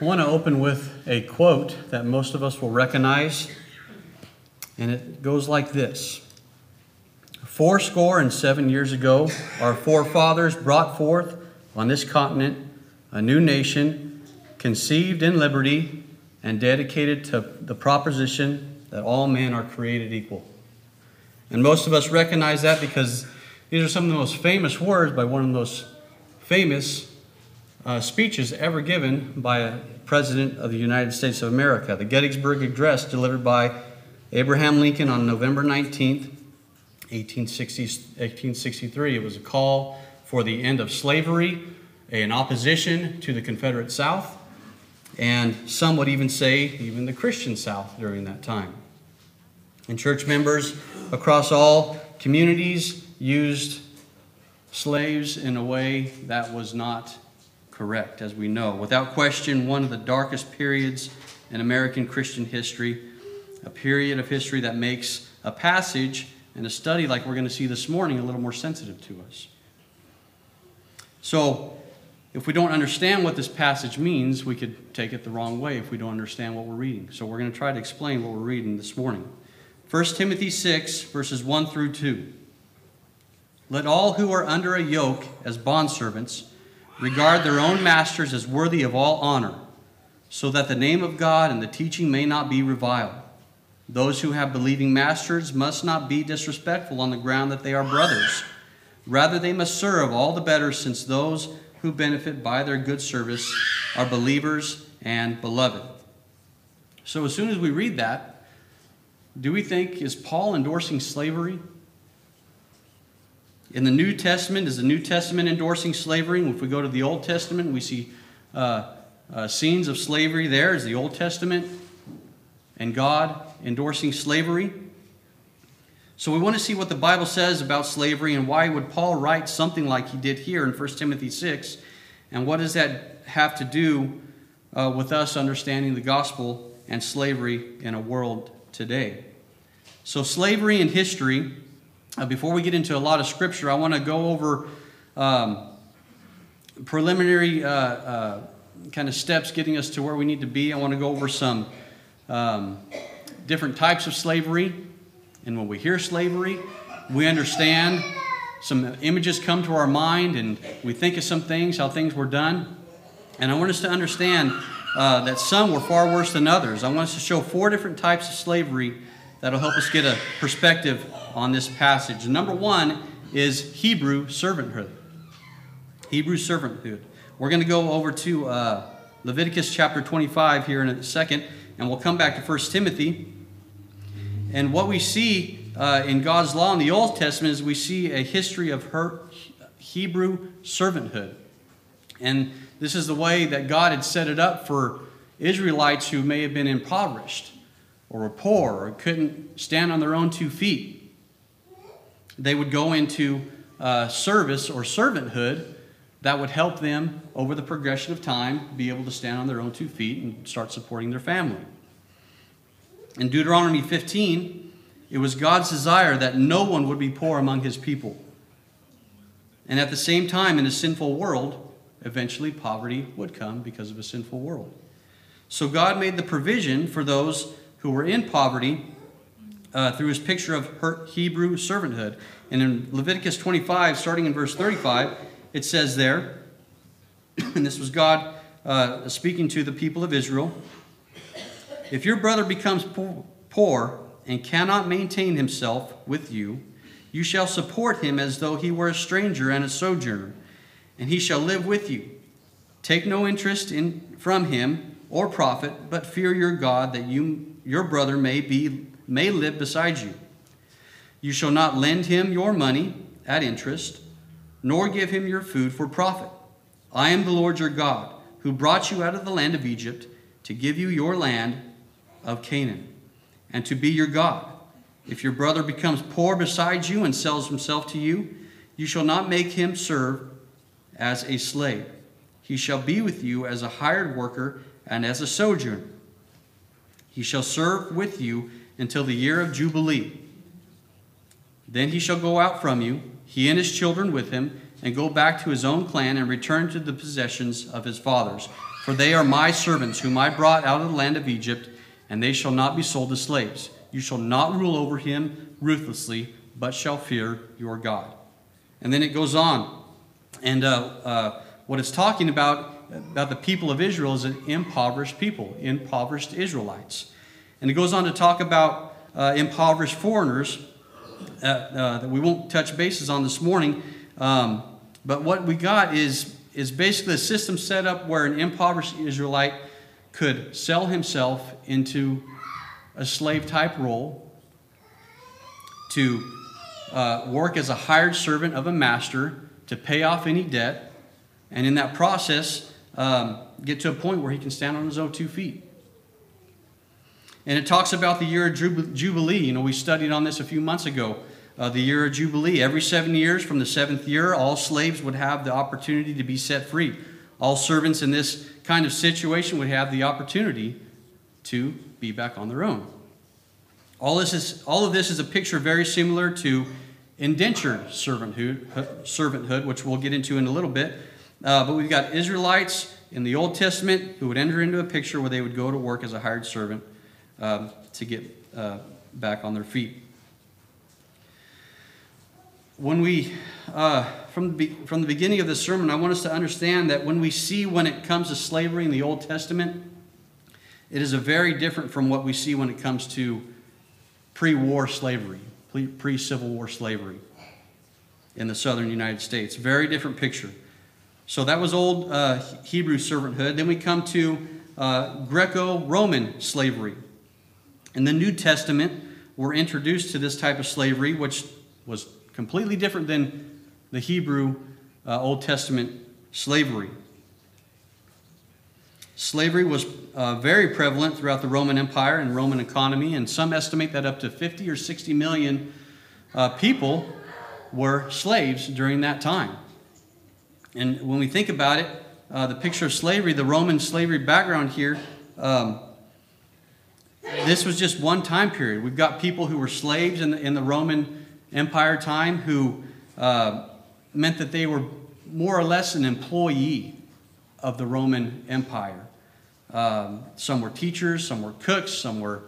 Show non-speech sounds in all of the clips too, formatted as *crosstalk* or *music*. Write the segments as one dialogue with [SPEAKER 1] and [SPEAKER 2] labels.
[SPEAKER 1] I want to open with a quote that most of us will recognize, and it goes like this Four score and seven years ago, our forefathers brought forth on this continent a new nation, conceived in liberty and dedicated to the proposition that all men are created equal. And most of us recognize that because these are some of the most famous words by one of the most famous uh, speeches ever given by a president of the United States of America, the Gettysburg Address delivered by Abraham Lincoln on November 19th, 1860, 1863. It was a call for the end of slavery, in opposition to the Confederate South, and some would even say even the Christian South during that time. And church members across all communities used slaves in a way that was not correct, as we know. Without question, one of the darkest periods in American Christian history, a period of history that makes a passage and a study like we're going to see this morning a little more sensitive to us. So, if we don't understand what this passage means, we could take it the wrong way if we don't understand what we're reading. So, we're going to try to explain what we're reading this morning. 1 Timothy 6, verses 1 through 2. Let all who are under a yoke as bondservants regard their own masters as worthy of all honor, so that the name of God and the teaching may not be reviled. Those who have believing masters must not be disrespectful on the ground that they are brothers. Rather, they must serve all the better, since those who benefit by their good service are believers and beloved. So, as soon as we read that, do we think, is Paul endorsing slavery? In the New Testament, is the New Testament endorsing slavery? If we go to the Old Testament, we see uh, uh, scenes of slavery there. Is the Old Testament and God endorsing slavery? So we want to see what the Bible says about slavery and why would Paul write something like he did here in 1 Timothy 6? And what does that have to do uh, with us understanding the gospel and slavery in a world today? So, slavery in history uh, before we get into a lot of scripture, I want to go over um, preliminary uh, uh, kind of steps getting us to where we need to be. I want to go over some um, different types of slavery. And when we hear slavery, we understand some images come to our mind and we think of some things, how things were done. And I want us to understand uh, that some were far worse than others. I want us to show four different types of slavery that'll help us get a perspective on this passage. Number one is Hebrew servanthood. Hebrew servanthood. We're going to go over to uh, Leviticus chapter 25 here in a second, and we'll come back to 1 Timothy. And what we see uh, in God's law in the Old Testament is we see a history of her Hebrew servanthood. And this is the way that God had set it up for Israelites who may have been impoverished or were poor or couldn't stand on their own two feet they would go into uh, service or servanthood that would help them over the progression of time be able to stand on their own two feet and start supporting their family. In Deuteronomy 15, it was God's desire that no one would be poor among his people. And at the same time, in a sinful world, eventually poverty would come because of a sinful world. So God made the provision for those who were in poverty uh, through his picture of her Hebrew servanthood. And in Leviticus 25, starting in verse 35, it says there, *clears throat* and this was God uh, speaking to the people of Israel If your brother becomes poor and cannot maintain himself with you, you shall support him as though he were a stranger and a sojourner, and he shall live with you. Take no interest in from him or profit, but fear your God that you your brother may be may live beside you. You shall not lend him your money at interest, nor give him your food for profit. I am the Lord your God, who brought you out of the land of Egypt to give you your land of Canaan, and to be your God. If your brother becomes poor beside you and sells himself to you, you shall not make him serve as a slave. He shall be with you as a hired worker and as a sojourner. He shall serve with you until the year of Jubilee. Then he shall go out from you, he and his children with him, and go back to his own clan and return to the possessions of his fathers. For they are my servants, whom I brought out of the land of Egypt, and they shall not be sold as slaves. You shall not rule over him ruthlessly, but shall fear your God. And then it goes on. And uh, uh, what it's talking about, about the people of Israel, is an impoverished people, impoverished Israelites. And it goes on to talk about uh, impoverished foreigners uh, uh, that we won't touch bases on this morning. Um, but what we got is, is basically a system set up where an impoverished Israelite could sell himself into a slave type role to uh, work as a hired servant of a master to pay off any debt, and in that process, um, get to a point where he can stand on his own two feet. And it talks about the year of Jubilee. You know, we studied on this a few months ago. Uh, the year of Jubilee. Every seven years, from the seventh year, all slaves would have the opportunity to be set free. All servants in this kind of situation would have the opportunity to be back on their own. All, this is, all of this is a picture very similar to indentured servanthood, servanthood which we'll get into in a little bit. Uh, but we've got Israelites in the Old Testament who would enter into a picture where they would go to work as a hired servant um, to get uh, back on their feet. When we, uh, from, the, from the beginning of this sermon, I want us to understand that when we see when it comes to slavery in the Old Testament, it is a very different from what we see when it comes to pre war slavery, pre Civil War slavery in the southern United States. Very different picture. So that was old uh, Hebrew servanthood. Then we come to uh, Greco Roman slavery. In the New Testament, we're introduced to this type of slavery, which was completely different than the Hebrew uh, Old Testament slavery. Slavery was uh, very prevalent throughout the Roman Empire and Roman economy, and some estimate that up to 50 or 60 million uh, people were slaves during that time. And when we think about it, uh, the picture of slavery, the Roman slavery background here, um, this was just one time period. We've got people who were slaves in the, in the Roman Empire time who uh, meant that they were more or less an employee of the Roman Empire. Um, some were teachers, some were cooks, some were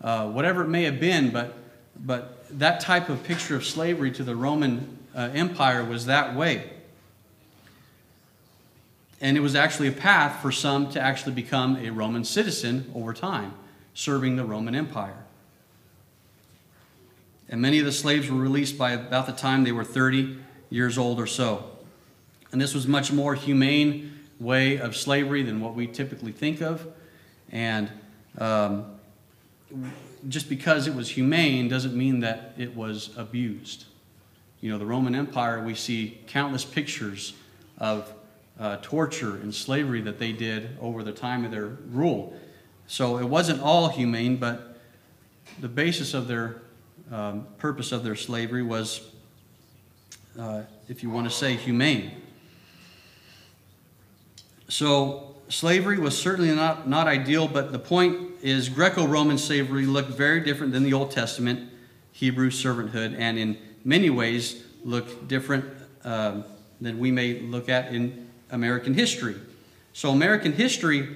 [SPEAKER 1] uh, whatever it may have been, but, but that type of picture of slavery to the Roman uh, Empire was that way. And it was actually a path for some to actually become a Roman citizen over time, serving the Roman Empire. And many of the slaves were released by about the time they were 30 years old or so. And this was much more humane way of slavery than what we typically think of. And um, just because it was humane doesn't mean that it was abused. You know, the Roman Empire, we see countless pictures of uh, torture and slavery that they did over the time of their rule. So it wasn't all humane, but the basis of their um, purpose of their slavery was, uh, if you want to say, humane. So slavery was certainly not, not ideal, but the point is Greco Roman slavery looked very different than the Old Testament Hebrew servanthood, and in many ways looked different um, than we may look at in American history. So, American history,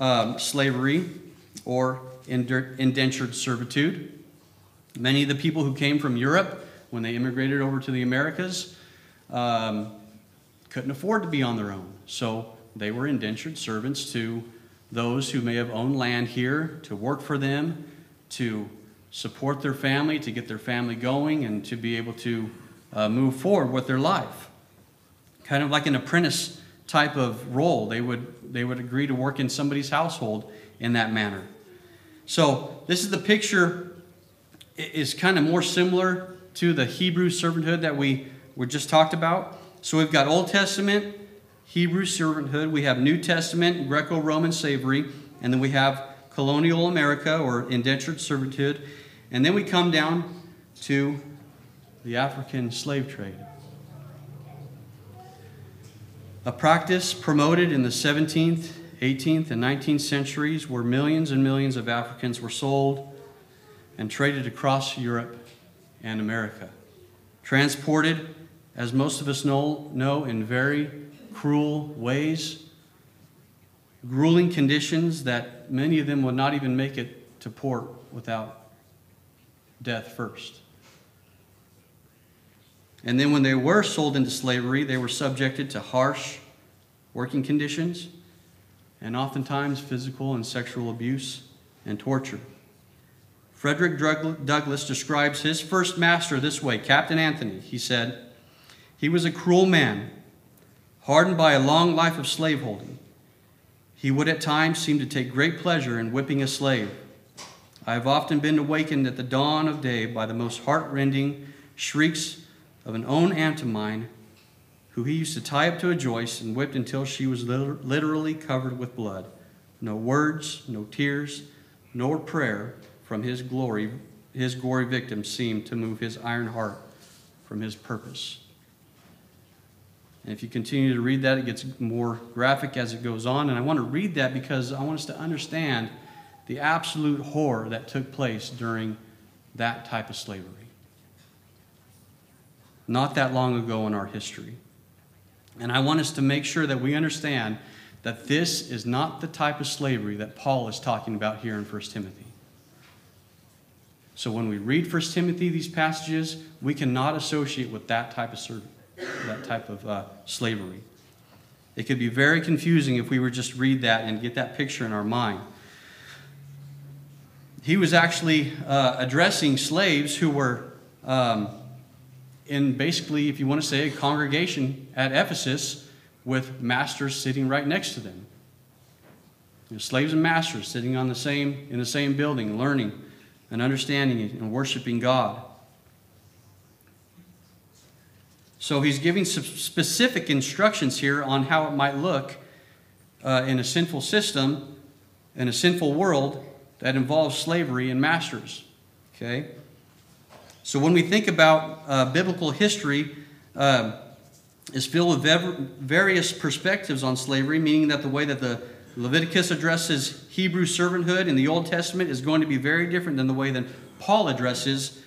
[SPEAKER 1] um, slavery, or indentured servitude. Many of the people who came from Europe when they immigrated over to the Americas um, couldn't afford to be on their own. So they were indentured servants to those who may have owned land here to work for them, to support their family, to get their family going, and to be able to uh, move forward with their life. Kind of like an apprentice type of role. They would, they would agree to work in somebody's household in that manner. So, this is the picture, is kind of more similar to the Hebrew servanthood that we, we just talked about. So, we've got Old Testament, Hebrew servanthood, we have New Testament, Greco Roman slavery, and then we have colonial America or indentured servitude. And then we come down to the African slave trade. A practice promoted in the 17th, 18th, and 19th centuries where millions and millions of Africans were sold and traded across Europe and America, transported as most of us know, know in very cruel ways, grueling conditions that many of them would not even make it to port without death first. And then when they were sold into slavery, they were subjected to harsh working conditions and oftentimes physical and sexual abuse and torture. Frederick Douglass describes his first master this way Captain Anthony. He said, He was a cruel man, hardened by a long life of slaveholding. He would at times seem to take great pleasure in whipping a slave. I have often been awakened at the dawn of day by the most heartrending shrieks of an own aunt of mine who he used to tie up to a joist and whipped until she was literally covered with blood. No words, no tears, nor prayer from his glory, his gory victim seemed to move his iron heart from his purpose. And if you continue to read that, it gets more graphic as it goes on. And I want to read that because I want us to understand the absolute horror that took place during that type of slavery. Not that long ago in our history. And I want us to make sure that we understand that this is not the type of slavery that Paul is talking about here in 1 Timothy. So when we read 1 Timothy, these passages, we cannot associate with that type of service that type of uh, slavery. It could be very confusing if we were just read that and get that picture in our mind. He was actually uh, addressing slaves who were um, in basically, if you want to say, a congregation at Ephesus with masters sitting right next to them. You know, slaves and masters sitting on the same in the same building, learning and understanding and worshiping God. So he's giving some specific instructions here on how it might look uh, in a sinful system, in a sinful world that involves slavery and masters. Okay? So when we think about uh, biblical history, uh, is filled with various perspectives on slavery, meaning that the way that the Leviticus addresses Hebrew servanthood in the Old Testament is going to be very different than the way that Paul addresses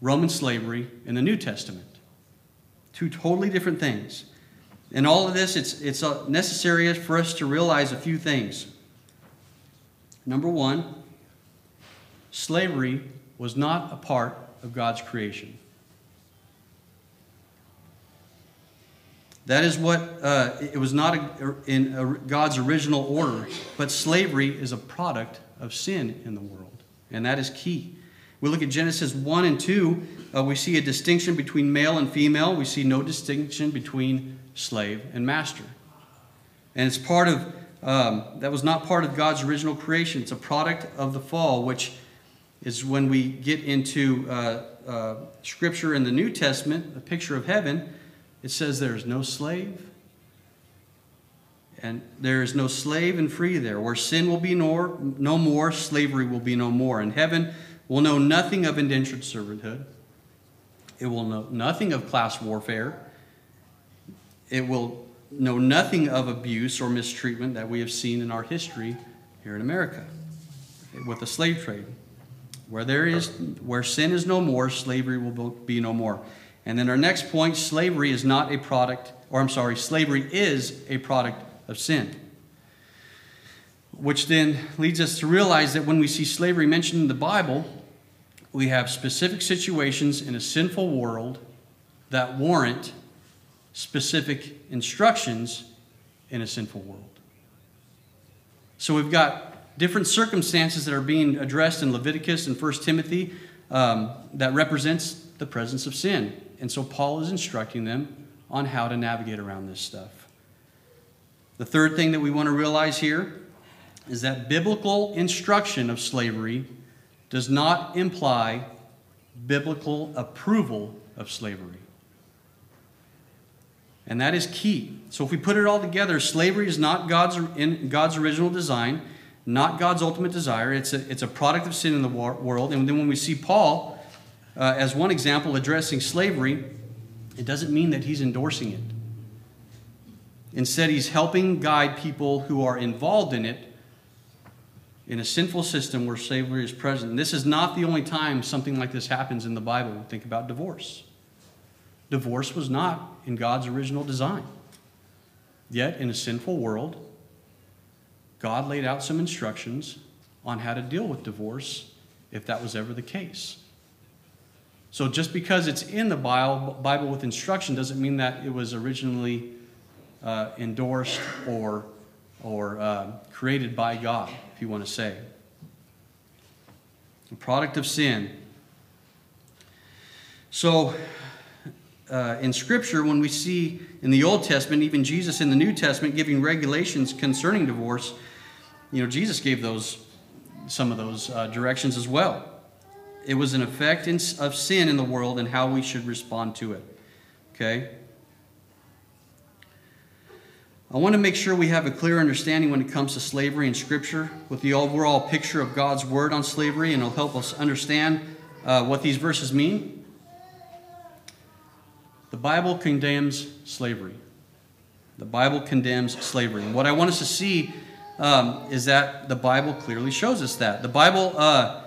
[SPEAKER 1] Roman slavery in the New Testament. Two totally different things. In all of this, it's, it's uh, necessary for us to realize a few things. Number one, slavery was not a part of God's creation. That is what, uh, it was not a, in a, God's original order, but slavery is a product of sin in the world. And that is key. We look at Genesis 1 and 2, uh, we see a distinction between male and female. We see no distinction between slave and master. And it's part of, um, that was not part of God's original creation. It's a product of the fall, which is when we get into uh, uh, scripture in the New Testament, a picture of heaven. It says there is no slave, and there is no slave and free there. Where sin will be no, no more, slavery will be no more. In heaven, will know nothing of indentured servanthood. It will know nothing of class warfare. It will know nothing of abuse or mistreatment that we have seen in our history here in America with the slave trade. Where there is where sin is no more, slavery will be no more. And then our next point, slavery is not a product, or I'm sorry, slavery is a product of sin. Which then leads us to realize that when we see slavery mentioned in the Bible, we have specific situations in a sinful world that warrant specific instructions in a sinful world. So we've got different circumstances that are being addressed in Leviticus and 1 Timothy um, that represents the presence of sin. And so Paul is instructing them on how to navigate around this stuff. The third thing that we want to realize here is that biblical instruction of slavery does not imply biblical approval of slavery. And that is key. So if we put it all together, slavery is not God's, in God's original design, not God's ultimate desire. It's a, it's a product of sin in the world. And then when we see Paul, uh, as one example, addressing slavery, it doesn't mean that he's endorsing it. Instead, he's helping guide people who are involved in it in a sinful system where slavery is present. And this is not the only time something like this happens in the Bible. Think about divorce. Divorce was not in God's original design. Yet, in a sinful world, God laid out some instructions on how to deal with divorce if that was ever the case. So, just because it's in the Bible with instruction doesn't mean that it was originally uh, endorsed or, or uh, created by God, if you want to say. A product of sin. So, uh, in Scripture, when we see in the Old Testament, even Jesus in the New Testament giving regulations concerning divorce, you know, Jesus gave those some of those uh, directions as well. It was an effect in, of sin in the world and how we should respond to it. Okay? I want to make sure we have a clear understanding when it comes to slavery in Scripture with the overall picture of God's Word on slavery, and it'll help us understand uh, what these verses mean. The Bible condemns slavery. The Bible condemns slavery. And what I want us to see um, is that the Bible clearly shows us that. The Bible, uh,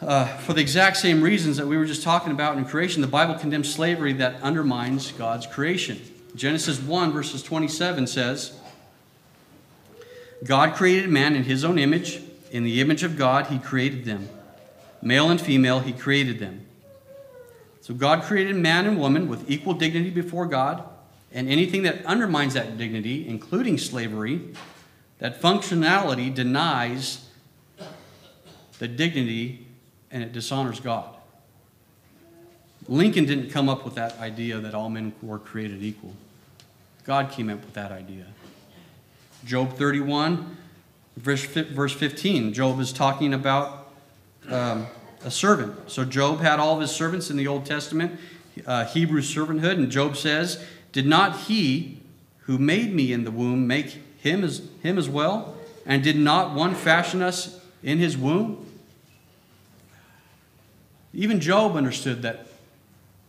[SPEAKER 1] uh, for the exact same reasons that we were just talking about in creation, the Bible condemns slavery that undermines God's creation. Genesis 1, verses 27 says, God created man in his own image. In the image of God, he created them. Male and female, he created them. So God created man and woman with equal dignity before God, and anything that undermines that dignity, including slavery, that functionality denies the dignity and it dishonors God. Lincoln didn't come up with that idea that all men were created equal. God came up with that idea. Job 31, verse 15. Job is talking about um, a servant. So Job had all of his servants in the Old Testament, uh, Hebrew servanthood, and Job says, Did not he who made me in the womb make him as, him as well? And did not one fashion us in his womb? Even Job understood that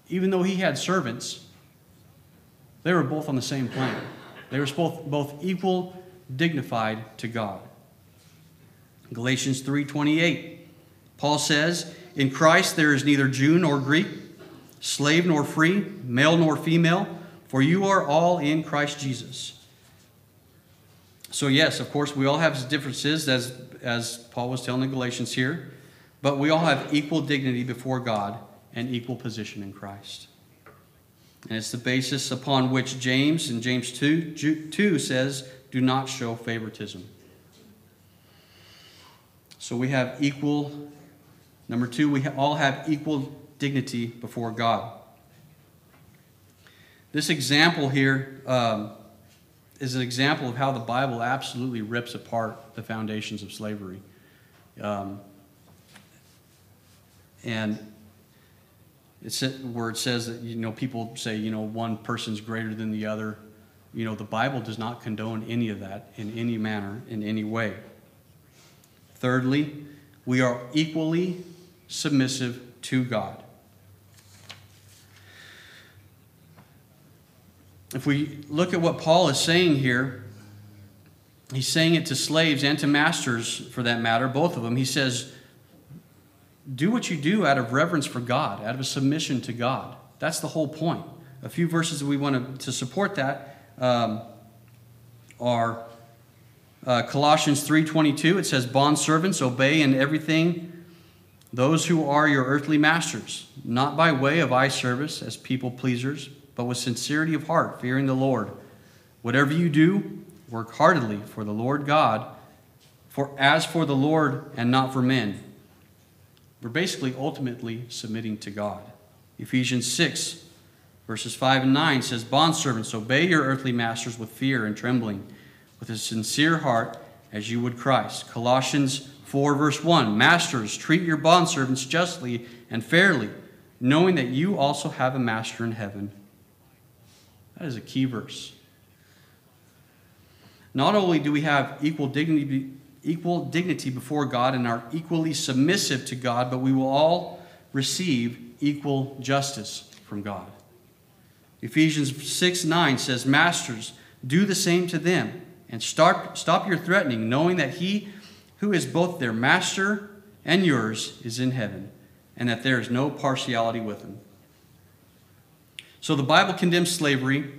[SPEAKER 1] even though he had servants, they were both on the same plane. They were both, both equal, dignified to God. Galatians 3:28. Paul says, "In Christ there is neither Jew nor Greek, slave nor free, male nor female, for you are all in Christ Jesus." So, yes, of course, we all have differences, as, as Paul was telling the Galatians here, but we all have equal dignity before God and equal position in Christ. And it's the basis upon which James, in James 2, 2 says, do not show favoritism. So we have equal, number two, we all have equal dignity before God. This example here um, is an example of how the Bible absolutely rips apart the foundations of slavery. Um, and it's where it says that you know people say you know one person's greater than the other. You know the Bible does not condone any of that in any manner in any way. Thirdly, we are equally submissive to God. If we look at what Paul is saying here, he's saying it to slaves and to masters for that matter, both of them. He says, Do what you do out of reverence for God, out of a submission to God. That's the whole point. A few verses that we want to, to support that um, are uh, Colossians 3.22. It says, Bond servants, obey in everything those who are your earthly masters, not by way of eye service as people pleasers, but with sincerity of heart, fearing the Lord. Whatever you do, work heartily for the Lord God, for as for the Lord and not for men. We're basically ultimately submitting to God. Ephesians 6, verses 5 and 9 says, Bondservants, obey your earthly masters with fear and trembling, with a sincere heart, as you would Christ. Colossians 4, verse 1 Masters, treat your bondservants justly and fairly, knowing that you also have a master in heaven that is a key verse. Not only do we have equal dignity, equal dignity before God and are equally submissive to God, but we will all receive equal justice from God. Ephesians 6 9 says, Masters, do the same to them, and start, stop your threatening, knowing that He who is both their master and yours is in heaven, and that there is no partiality with Him. So the Bible condemns slavery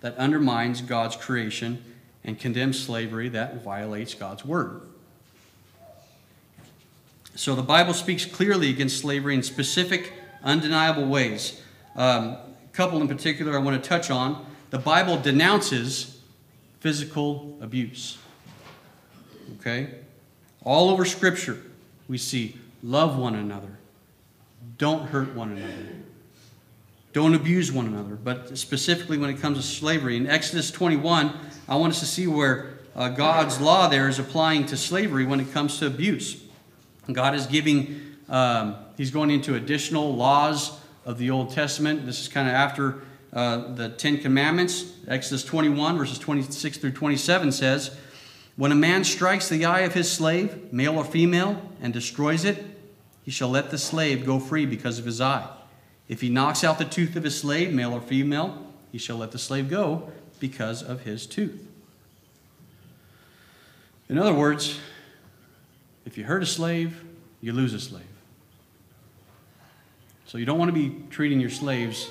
[SPEAKER 1] that undermines God's creation and condemns slavery that violates God's word. So the Bible speaks clearly against slavery in specific, undeniable ways. Um, a couple in particular I want to touch on. The Bible denounces physical abuse. Okay? All over Scripture, we see love one another, don't hurt one another, don't abuse one another. But specifically when it comes to slavery, in Exodus 21, I want us to see where uh, God's law there is applying to slavery when it comes to abuse. God is giving, um, He's going into additional laws of the Old Testament. This is kind of after uh, the Ten Commandments. Exodus 21, verses 26 through 27 says, When a man strikes the eye of his slave, male or female, and destroys it, he shall let the slave go free because of his eye. If he knocks out the tooth of his slave, male or female, he shall let the slave go because of his tooth. In other words, if you hurt a slave, you lose a slave. So you don't want to be treating your slaves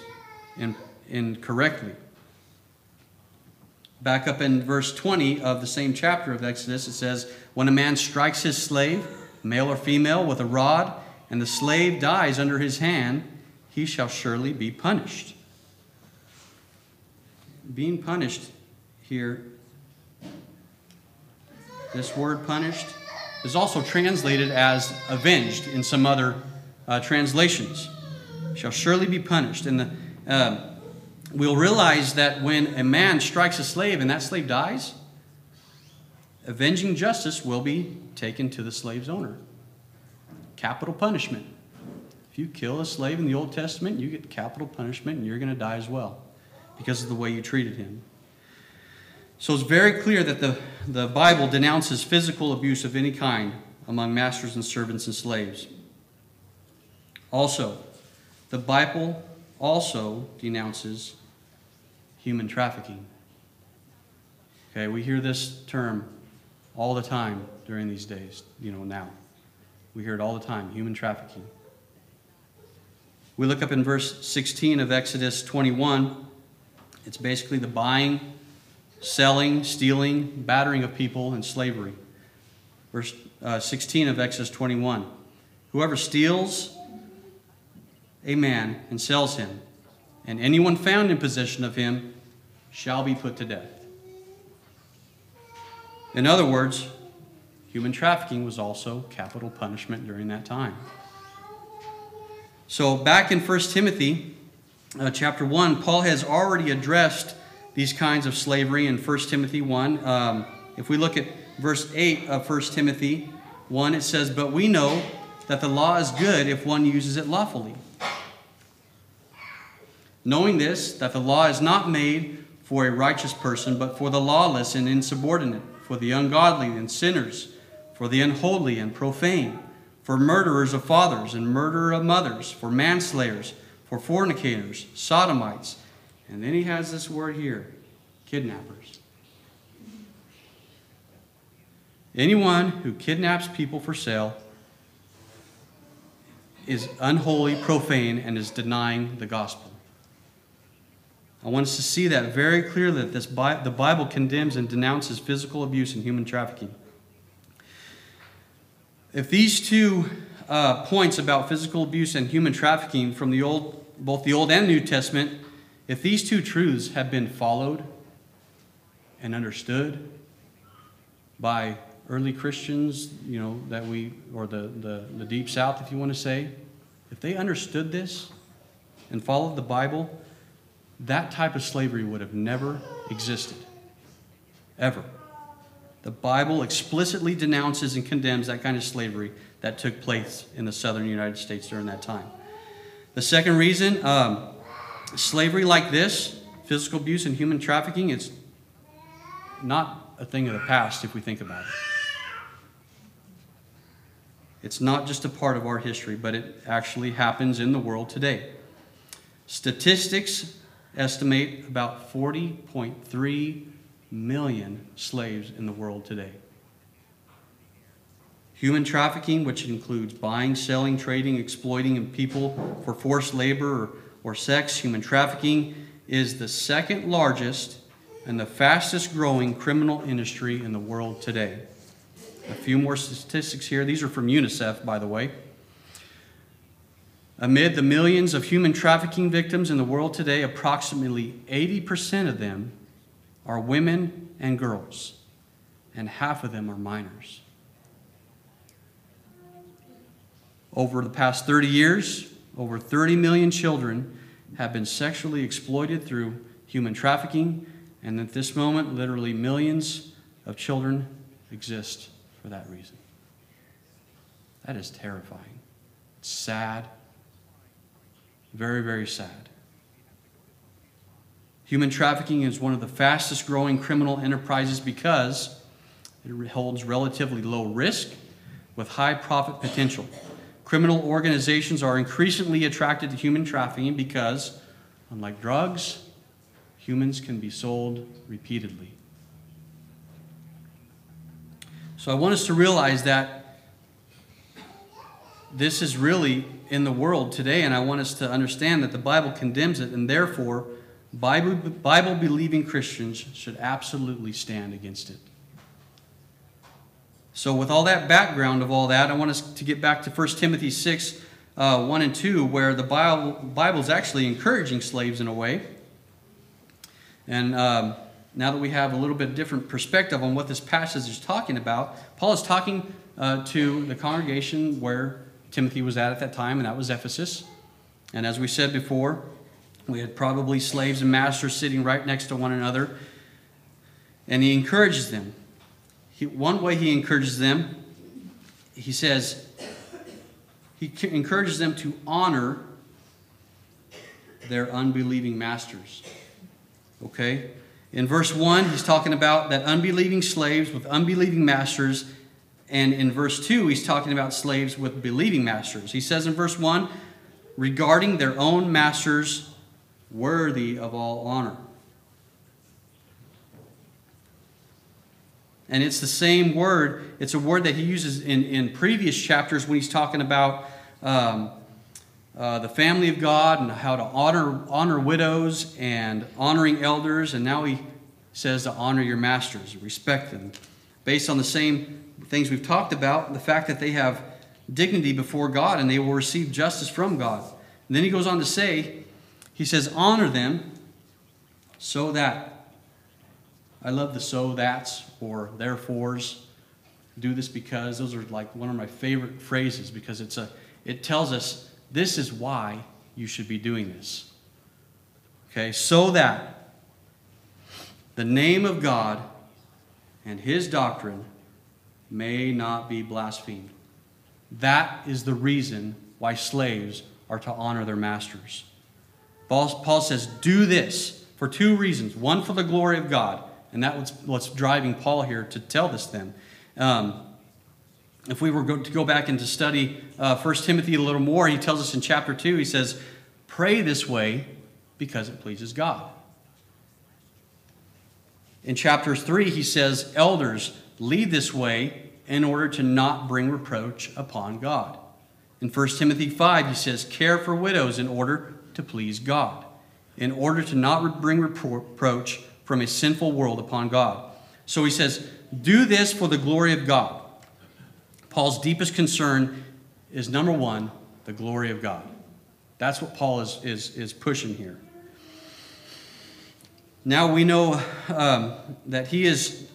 [SPEAKER 1] in, incorrectly. Back up in verse 20 of the same chapter of Exodus, it says, When a man strikes his slave, male or female, with a rod, and the slave dies under his hand, he shall surely be punished. Being punished here, this word punished, is also translated as avenged in some other uh, translations. Shall surely be punished. And the, uh, we'll realize that when a man strikes a slave and that slave dies, avenging justice will be taken to the slave's owner. Capital punishment. If you kill a slave in the Old Testament, you get capital punishment and you're going to die as well because of the way you treated him. So it's very clear that the, the Bible denounces physical abuse of any kind among masters and servants and slaves. Also, the Bible also denounces human trafficking. Okay, we hear this term all the time during these days, you know, now. We hear it all the time human trafficking. We look up in verse 16 of Exodus 21. It's basically the buying, selling, stealing, battering of people, and slavery. Verse uh, 16 of Exodus 21. Whoever steals a man and sells him, and anyone found in possession of him shall be put to death. In other words, human trafficking was also capital punishment during that time. So, back in 1 Timothy uh, chapter 1, Paul has already addressed these kinds of slavery in 1 Timothy 1. Um, if we look at verse 8 of 1 Timothy 1, it says, But we know that the law is good if one uses it lawfully. Knowing this, that the law is not made for a righteous person, but for the lawless and insubordinate, for the ungodly and sinners, for the unholy and profane for murderers of fathers and murder of mothers, for manslayers, for fornicators, sodomites. And then he has this word here kidnappers. Anyone who kidnaps people for sale is unholy, profane, and is denying the gospel. I want us to see that very clearly that this the Bible condemns and denounces physical abuse and human trafficking. If these two uh, points about physical abuse and human trafficking from the old, both the Old and New Testament, if these two truths have been followed and understood by early Christians, you know, that we, or the, the, the deep south, if you want to say, if they understood this and followed the Bible, that type of slavery would have never existed. Ever. The Bible explicitly denounces and condemns that kind of slavery that took place in the southern United States during that time. The second reason, um, slavery like this, physical abuse and human trafficking, it's not a thing of the past if we think about it. It's not just a part of our history, but it actually happens in the world today. Statistics estimate about 40.3 million slaves in the world today. Human trafficking, which includes buying, selling, trading, exploiting people for forced labor or, or sex, human trafficking is the second largest and the fastest growing criminal industry in the world today. A few more statistics here. These are from UNICEF, by the way. Amid the millions of human trafficking victims in the world today, approximately 80% of them are women and girls, and half of them are minors. Over the past 30 years, over 30 million children have been sexually exploited through human trafficking, and at this moment, literally millions of children exist for that reason. That is terrifying. It's sad. Very, very sad. Human trafficking is one of the fastest growing criminal enterprises because it holds relatively low risk with high profit potential. Criminal organizations are increasingly attracted to human trafficking because, unlike drugs, humans can be sold repeatedly. So I want us to realize that this is really in the world today, and I want us to understand that the Bible condemns it, and therefore, Bible, Bible believing Christians should absolutely stand against it. So, with all that background of all that, I want us to get back to 1 Timothy 6 uh, 1 and 2, where the Bible, Bible is actually encouraging slaves in a way. And um, now that we have a little bit different perspective on what this passage is talking about, Paul is talking uh, to the congregation where Timothy was at at that time, and that was Ephesus. And as we said before, we had probably slaves and masters sitting right next to one another. And he encourages them. He, one way he encourages them, he says, he encourages them to honor their unbelieving masters. Okay? In verse 1, he's talking about that unbelieving slaves with unbelieving masters. And in verse 2, he's talking about slaves with believing masters. He says in verse 1, regarding their own masters worthy of all honor. And it's the same word. It's a word that he uses in, in previous chapters when he's talking about um, uh, the family of God and how to honor, honor widows and honoring elders. And now he says to honor your masters, respect them, based on the same things we've talked about the fact that they have dignity before God and they will receive justice from God. And then he goes on to say, he says, honor them so that. I love the so that's or therefores. Do this because. Those are like one of my favorite phrases because it's a, it tells us this is why you should be doing this. Okay, so that the name of God and his doctrine may not be blasphemed. That is the reason why slaves are to honor their masters. Paul says, Do this for two reasons. One, for the glory of God. And that's what's driving Paul here to tell this then. Um, if we were to go back and to study uh, 1 Timothy a little more, he tells us in chapter 2, he says, Pray this way because it pleases God. In chapter 3, he says, Elders, lead this way in order to not bring reproach upon God. In 1 Timothy 5, he says, Care for widows in order to please God, in order to not bring reproach from a sinful world upon God. So he says, Do this for the glory of God. Paul's deepest concern is number one, the glory of God. That's what Paul is, is, is pushing here. Now we know um, that he is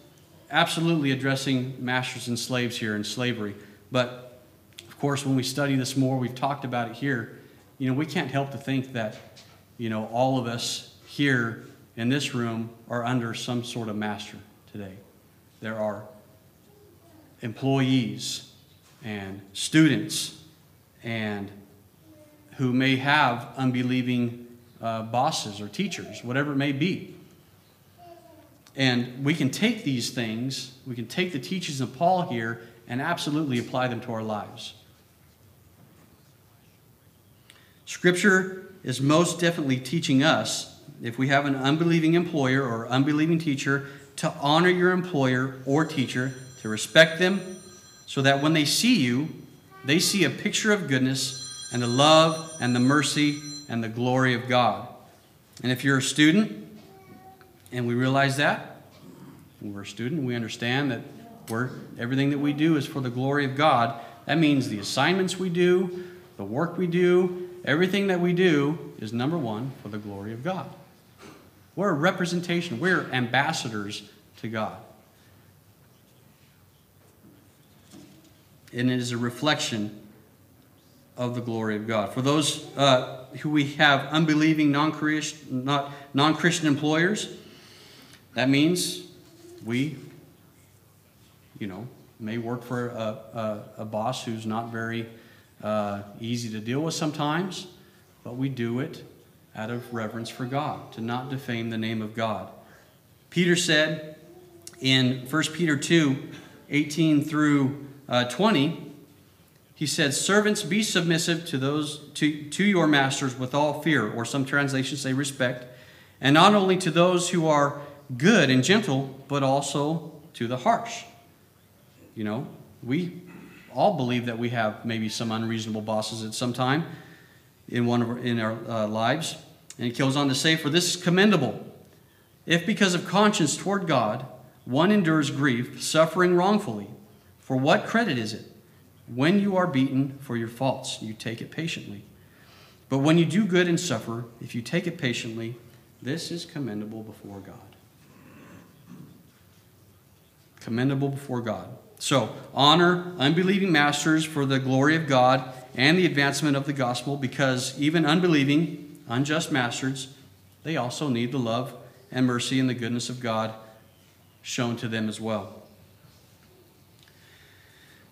[SPEAKER 1] absolutely addressing masters and slaves here in slavery. But of course, when we study this more, we've talked about it here. You know, we can't help to think that, you know, all of us here in this room are under some sort of master today. There are employees and students and who may have unbelieving uh, bosses or teachers, whatever it may be. And we can take these things, we can take the teachings of Paul here and absolutely apply them to our lives. Scripture is most definitely teaching us, if we have an unbelieving employer or unbelieving teacher, to honor your employer or teacher, to respect them, so that when they see you, they see a picture of goodness and the love and the mercy and the glory of God. And if you're a student, and we realize that, we're a student, we understand that we're, everything that we do is for the glory of God. That means the assignments we do, the work we do, everything that we do is number one for the glory of God. We're a representation, we're ambassadors to God. And it is a reflection of the glory of God. For those uh, who we have unbelieving, non Christian employers, that means we, you know, may work for a, a, a boss who's not very uh, easy to deal with sometimes, but we do it out of reverence for God, to not defame the name of God. Peter said in 1 Peter 2 18 through uh, 20, he said, Servants, be submissive to those to, to your masters with all fear, or some translations say respect, and not only to those who are good and gentle, but also to the harsh. You know, we all believe that we have maybe some unreasonable bosses at some time in one of our, in our uh, lives. And he goes on to say, For this is commendable. If because of conscience toward God, one endures grief, suffering wrongfully, for what credit is it? When you are beaten for your faults, you take it patiently. But when you do good and suffer, if you take it patiently, this is commendable before God. Commendable before God. So, honor unbelieving masters for the glory of God and the advancement of the gospel, because even unbelieving, unjust masters, they also need the love and mercy and the goodness of God shown to them as well.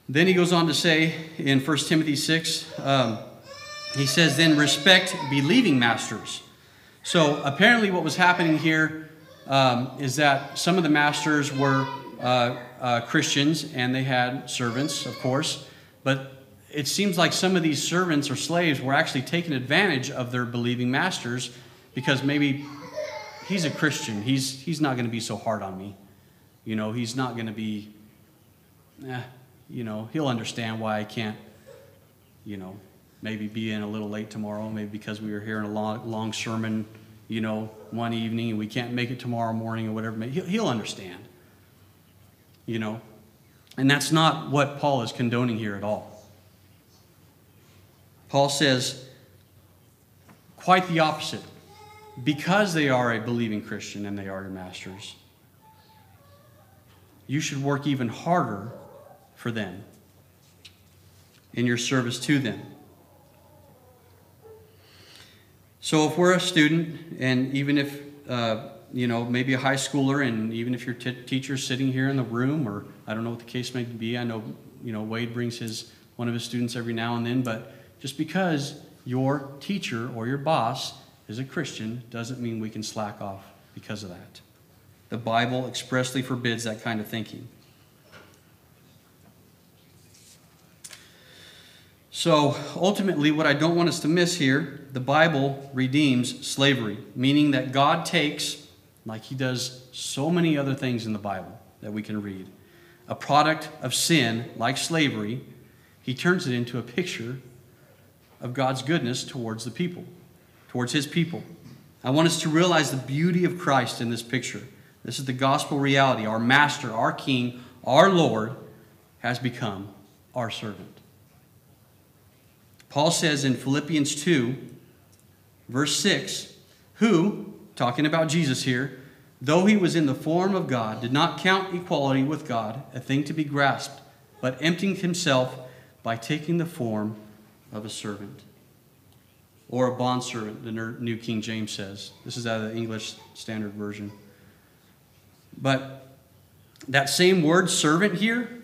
[SPEAKER 1] Then he goes on to say in 1 Timothy 6, um, he says, Then respect believing masters. So apparently, what was happening here um, is that some of the masters were uh, uh, Christians and they had servants, of course, but it seems like some of these servants or slaves were actually taking advantage of their believing masters because maybe he's a Christian. He's, he's not going to be so hard on me. You know, he's not going to be, eh, you know, he'll understand why I can't, you know, maybe be in a little late tomorrow, maybe because we were hearing a long, long sermon, you know, one evening and we can't make it tomorrow morning or whatever. He'll, he'll understand you know. And that's not what Paul is condoning here at all. Paul says quite the opposite. Because they are a believing Christian and they are your masters, you should work even harder for them in your service to them. So, if we're a student, and even if uh, you know, maybe a high schooler, and even if your t- teacher's sitting here in the room, or I don't know what the case may be. I know, you know, Wade brings his one of his students every now and then, but just because your teacher or your boss is a Christian doesn't mean we can slack off because of that. The Bible expressly forbids that kind of thinking. So ultimately, what I don't want us to miss here, the Bible redeems slavery, meaning that God takes like he does so many other things in the Bible that we can read. A product of sin, like slavery, he turns it into a picture of God's goodness towards the people, towards his people. I want us to realize the beauty of Christ in this picture. This is the gospel reality. Our master, our king, our Lord has become our servant. Paul says in Philippians 2, verse 6, who, talking about Jesus here, though he was in the form of God, did not count equality with God a thing to be grasped, but emptied himself by taking the form of a servant. Or a bondservant, the New King James says. This is out of the English Standard Version. But that same word, servant, here,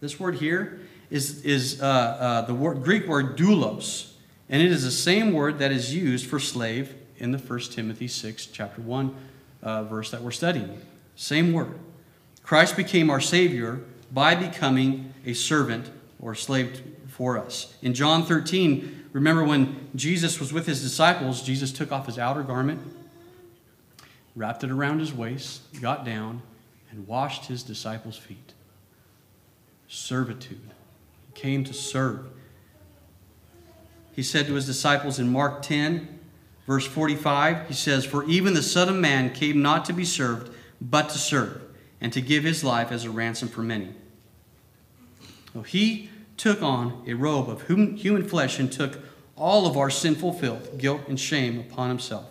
[SPEAKER 1] this word here, is, is uh, uh, the word, Greek word doulos. And it is the same word that is used for slave in the 1 Timothy 6, chapter 1 uh, verse that we're studying. Same word. Christ became our Savior by becoming a servant or slave for us. In John 13, remember when Jesus was with his disciples, Jesus took off his outer garment, wrapped it around his waist, got down, and washed his disciples' feet. Servitude. He came to serve. he said to his disciples in Mark 10, verse 45, he says, For even the Son of Man came not to be served, but to serve, and to give his life as a ransom for many. So he took on a robe of human flesh and took all of our sinful filth, guilt, and shame upon himself.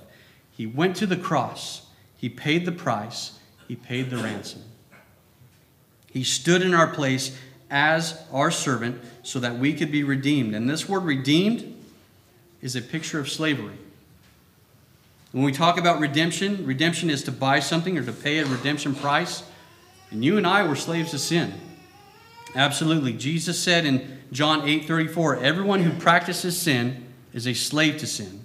[SPEAKER 1] He went to the cross. He paid the price. He paid the ransom. He stood in our place as our servant so that we could be redeemed. And this word redeemed is a picture of slavery. When we talk about redemption, redemption is to buy something or to pay a redemption price. And you and I were slaves to sin. Absolutely. Jesus said in John 8 34, everyone who practices sin is a slave to sin.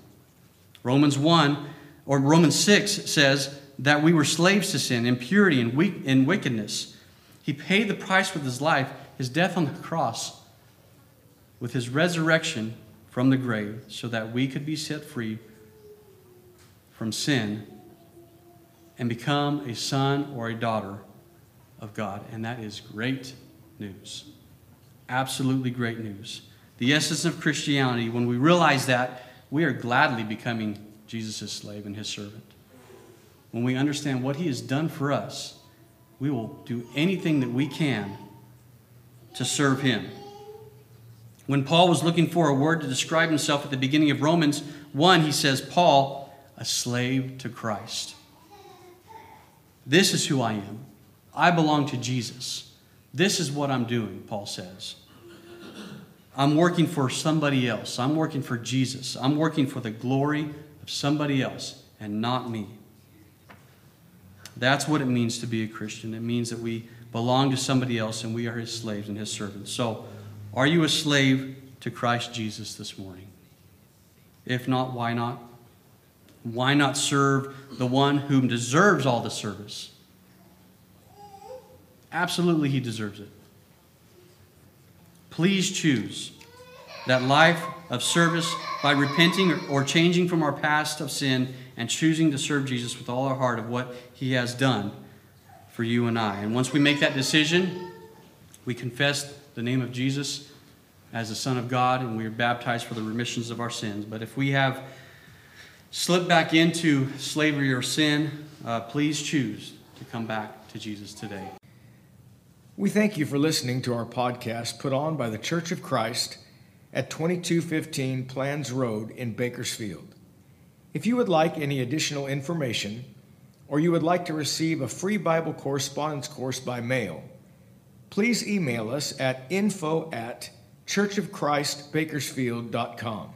[SPEAKER 1] Romans 1 or Romans 6 says that we were slaves to sin, impurity, and, weak, and wickedness. He paid the price with his life, his death on the cross, with his resurrection from the grave, so that we could be set free from sin and become a son or a daughter of God. And that is great news. Absolutely great news. The essence of Christianity, when we realize that, we are gladly becoming Jesus' slave and his servant. When we understand what he has done for us, we will do anything that we can to serve him. When Paul was looking for a word to describe himself at the beginning of Romans 1, he says, Paul, a slave to Christ. This is who I am. I belong to Jesus. This is what I'm doing, Paul says. I'm working for somebody else. I'm working for Jesus. I'm working for the glory of somebody else and not me. That's what it means to be a Christian. It means that we belong to somebody else and we are his slaves and his servants. So, are you a slave to Christ Jesus this morning? If not, why not? Why not serve the one whom deserves all the service? Absolutely, he deserves it. Please choose that life of service by repenting or changing from our past of sin and choosing to serve Jesus with all our heart of what he has done for you and I. And once we make that decision, we confess the name of Jesus as the Son of God and we are baptized for the remissions of our sins. But if we have slipped back into slavery or sin, uh, please choose to come back to Jesus today.
[SPEAKER 2] We thank you for listening to our podcast put on by the Church of Christ at 2215 Planz Road in Bakersfield. If you would like any additional information, or you would like to receive a free Bible correspondence course by mail, please email us at info at churchofchristbakersfield.com.